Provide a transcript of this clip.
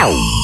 Ow.